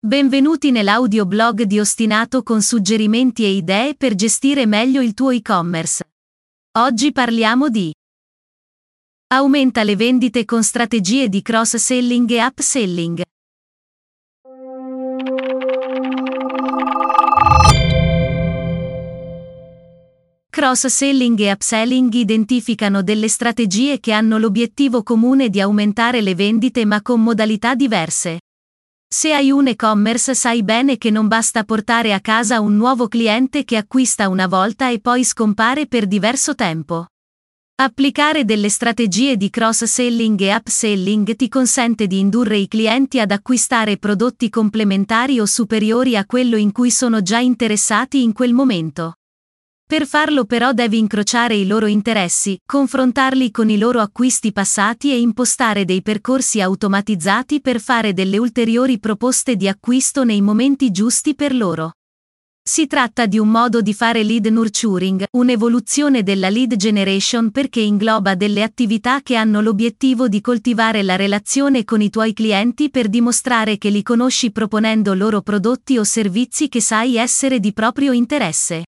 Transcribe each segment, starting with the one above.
Benvenuti nell'audioblog di Ostinato con suggerimenti e idee per gestire meglio il tuo e-commerce. Oggi parliamo di Aumenta le vendite con strategie di cross-selling e upselling. Cross-selling e upselling identificano delle strategie che hanno l'obiettivo comune di aumentare le vendite ma con modalità diverse. Se hai un e-commerce sai bene che non basta portare a casa un nuovo cliente che acquista una volta e poi scompare per diverso tempo. Applicare delle strategie di cross-selling e upselling ti consente di indurre i clienti ad acquistare prodotti complementari o superiori a quello in cui sono già interessati in quel momento. Per farlo però devi incrociare i loro interessi, confrontarli con i loro acquisti passati e impostare dei percorsi automatizzati per fare delle ulteriori proposte di acquisto nei momenti giusti per loro. Si tratta di un modo di fare lead nurturing, un'evoluzione della lead generation perché ingloba delle attività che hanno l'obiettivo di coltivare la relazione con i tuoi clienti per dimostrare che li conosci proponendo loro prodotti o servizi che sai essere di proprio interesse.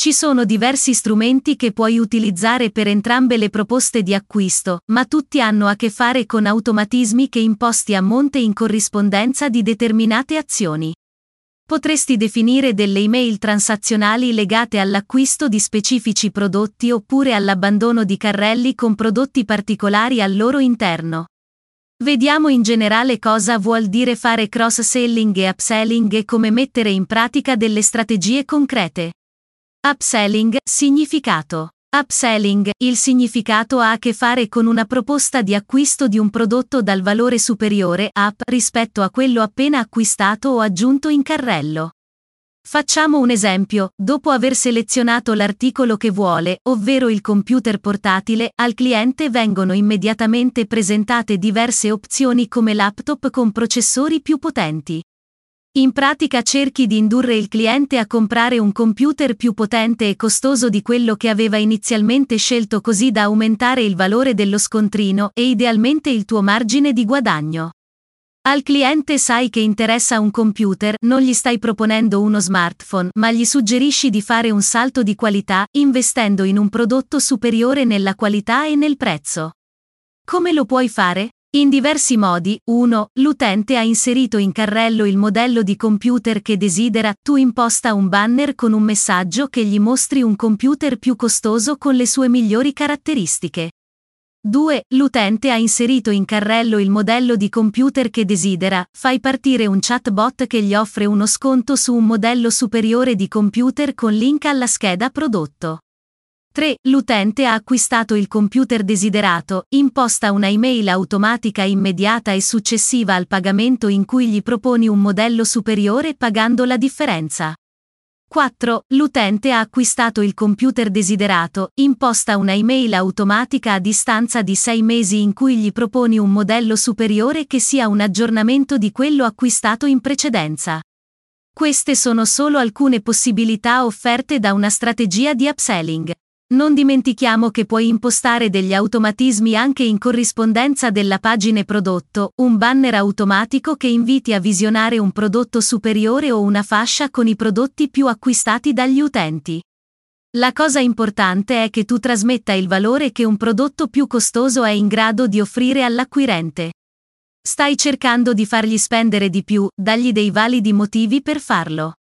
Ci sono diversi strumenti che puoi utilizzare per entrambe le proposte di acquisto, ma tutti hanno a che fare con automatismi che imposti a monte in corrispondenza di determinate azioni. Potresti definire delle email transazionali legate all'acquisto di specifici prodotti oppure all'abbandono di carrelli con prodotti particolari al loro interno. Vediamo in generale cosa vuol dire fare cross-selling e upselling e come mettere in pratica delle strategie concrete. Upselling, significato. Upselling, il significato ha a che fare con una proposta di acquisto di un prodotto dal valore superiore up rispetto a quello appena acquistato o aggiunto in carrello. Facciamo un esempio, dopo aver selezionato l'articolo che vuole, ovvero il computer portatile, al cliente vengono immediatamente presentate diverse opzioni come laptop con processori più potenti. In pratica cerchi di indurre il cliente a comprare un computer più potente e costoso di quello che aveva inizialmente scelto così da aumentare il valore dello scontrino e idealmente il tuo margine di guadagno. Al cliente sai che interessa un computer, non gli stai proponendo uno smartphone, ma gli suggerisci di fare un salto di qualità, investendo in un prodotto superiore nella qualità e nel prezzo. Come lo puoi fare? In diversi modi, 1. L'utente ha inserito in carrello il modello di computer che desidera, tu imposta un banner con un messaggio che gli mostri un computer più costoso con le sue migliori caratteristiche. 2. L'utente ha inserito in carrello il modello di computer che desidera, fai partire un chatbot che gli offre uno sconto su un modello superiore di computer con link alla scheda prodotto. 3. L'utente ha acquistato il computer desiderato, imposta una email automatica immediata e successiva al pagamento in cui gli proponi un modello superiore pagando la differenza. 4. L'utente ha acquistato il computer desiderato, imposta una email automatica a distanza di 6 mesi in cui gli proponi un modello superiore che sia un aggiornamento di quello acquistato in precedenza. Queste sono solo alcune possibilità offerte da una strategia di upselling. Non dimentichiamo che puoi impostare degli automatismi anche in corrispondenza della pagina prodotto, un banner automatico che inviti a visionare un prodotto superiore o una fascia con i prodotti più acquistati dagli utenti. La cosa importante è che tu trasmetta il valore che un prodotto più costoso è in grado di offrire all'acquirente. Stai cercando di fargli spendere di più, dagli dei validi motivi per farlo.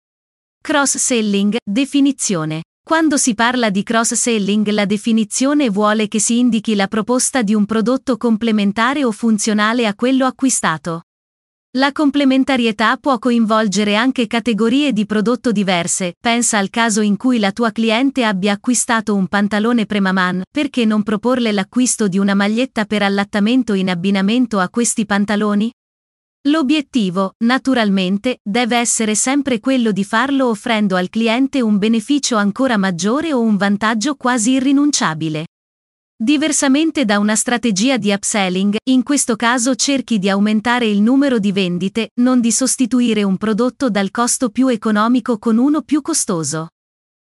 Cross-selling, definizione. Quando si parla di cross-selling la definizione vuole che si indichi la proposta di un prodotto complementare o funzionale a quello acquistato. La complementarietà può coinvolgere anche categorie di prodotto diverse, pensa al caso in cui la tua cliente abbia acquistato un pantalone Premaman, perché non proporle l'acquisto di una maglietta per allattamento in abbinamento a questi pantaloni? L'obiettivo, naturalmente, deve essere sempre quello di farlo offrendo al cliente un beneficio ancora maggiore o un vantaggio quasi irrinunciabile. Diversamente da una strategia di upselling, in questo caso cerchi di aumentare il numero di vendite, non di sostituire un prodotto dal costo più economico con uno più costoso.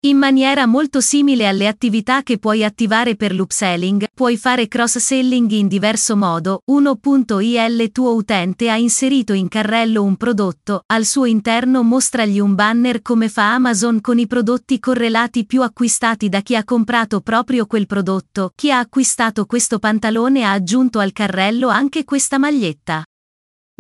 In maniera molto simile alle attività che puoi attivare per l'upselling, puoi fare cross-selling in diverso modo. 1.il tuo utente ha inserito in carrello un prodotto, al suo interno mostragli un banner come fa Amazon con i prodotti correlati più acquistati da chi ha comprato proprio quel prodotto. Chi ha acquistato questo pantalone ha aggiunto al carrello anche questa maglietta.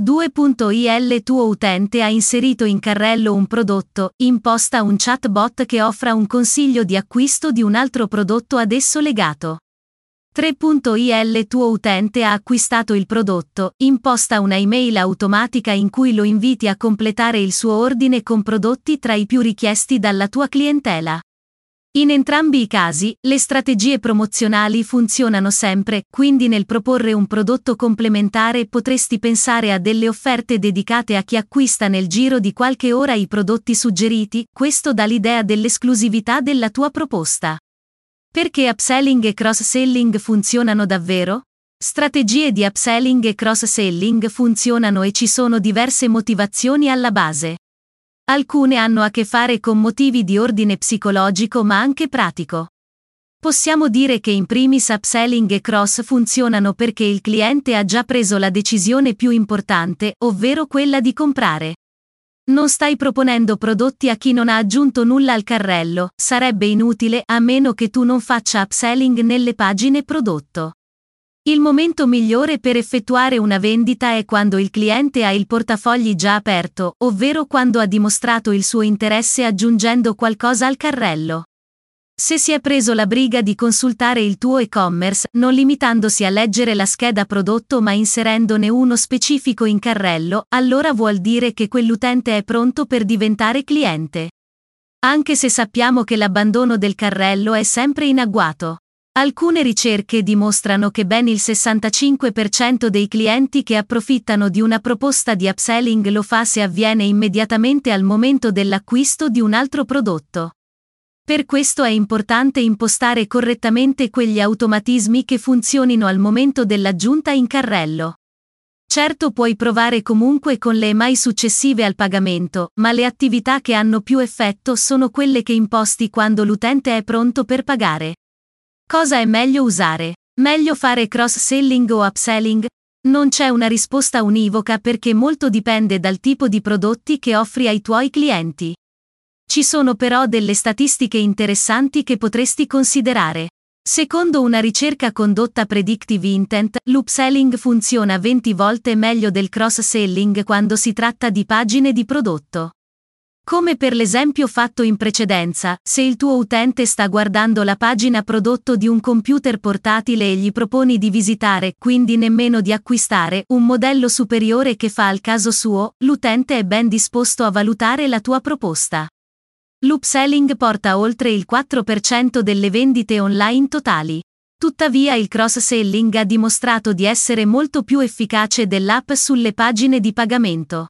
2.il tuo utente ha inserito in carrello un prodotto, imposta un chatbot che offra un consiglio di acquisto di un altro prodotto ad esso legato. 3.il tuo utente ha acquistato il prodotto, imposta una email automatica in cui lo inviti a completare il suo ordine con prodotti tra i più richiesti dalla tua clientela. In entrambi i casi, le strategie promozionali funzionano sempre, quindi nel proporre un prodotto complementare potresti pensare a delle offerte dedicate a chi acquista nel giro di qualche ora i prodotti suggeriti, questo dà l'idea dell'esclusività della tua proposta. Perché upselling e cross-selling funzionano davvero? Strategie di upselling e cross-selling funzionano e ci sono diverse motivazioni alla base. Alcune hanno a che fare con motivi di ordine psicologico ma anche pratico. Possiamo dire che in primis upselling e cross funzionano perché il cliente ha già preso la decisione più importante, ovvero quella di comprare. Non stai proponendo prodotti a chi non ha aggiunto nulla al carrello, sarebbe inutile a meno che tu non faccia upselling nelle pagine prodotto. Il momento migliore per effettuare una vendita è quando il cliente ha il portafogli già aperto, ovvero quando ha dimostrato il suo interesse aggiungendo qualcosa al carrello. Se si è preso la briga di consultare il tuo e-commerce, non limitandosi a leggere la scheda prodotto ma inserendone uno specifico in carrello, allora vuol dire che quell'utente è pronto per diventare cliente. Anche se sappiamo che l'abbandono del carrello è sempre in agguato. Alcune ricerche dimostrano che ben il 65% dei clienti che approfittano di una proposta di upselling lo fa se avviene immediatamente al momento dell'acquisto di un altro prodotto. Per questo è importante impostare correttamente quegli automatismi che funzionino al momento dell'aggiunta in carrello. Certo puoi provare comunque con le mai successive al pagamento, ma le attività che hanno più effetto sono quelle che imposti quando l'utente è pronto per pagare. Cosa è meglio usare? Meglio fare cross-selling o upselling? Non c'è una risposta univoca perché molto dipende dal tipo di prodotti che offri ai tuoi clienti. Ci sono però delle statistiche interessanti che potresti considerare. Secondo una ricerca condotta Predictive Intent, l'upselling funziona 20 volte meglio del cross-selling quando si tratta di pagine di prodotto. Come per l'esempio fatto in precedenza, se il tuo utente sta guardando la pagina prodotto di un computer portatile e gli proponi di visitare, quindi nemmeno di acquistare, un modello superiore che fa al caso suo, l'utente è ben disposto a valutare la tua proposta. L'upselling porta oltre il 4% delle vendite online totali. Tuttavia il cross-selling ha dimostrato di essere molto più efficace dell'app sulle pagine di pagamento.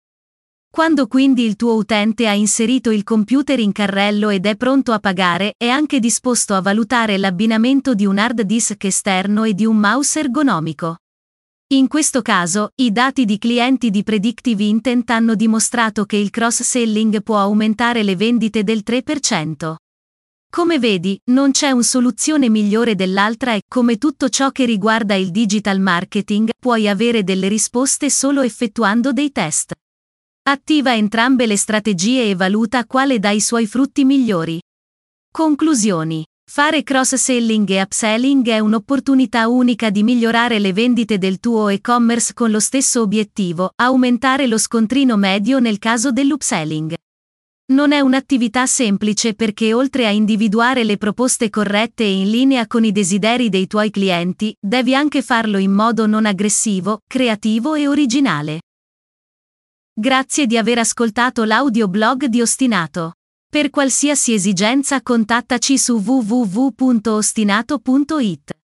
Quando quindi il tuo utente ha inserito il computer in carrello ed è pronto a pagare, è anche disposto a valutare l'abbinamento di un hard disk esterno e di un mouse ergonomico. In questo caso, i dati di clienti di Predictive Intent hanno dimostrato che il cross-selling può aumentare le vendite del 3%. Come vedi, non c'è una soluzione migliore dell'altra e, come tutto ciò che riguarda il digital marketing, puoi avere delle risposte solo effettuando dei test. Attiva entrambe le strategie e valuta quale dà i suoi frutti migliori. Conclusioni. Fare cross-selling e upselling è un'opportunità unica di migliorare le vendite del tuo e-commerce con lo stesso obiettivo, aumentare lo scontrino medio nel caso dell'upselling. Non è un'attività semplice perché oltre a individuare le proposte corrette e in linea con i desideri dei tuoi clienti, devi anche farlo in modo non aggressivo, creativo e originale. Grazie di aver ascoltato l'audioblog di Ostinato. Per qualsiasi esigenza contattaci su www.ostinato.it.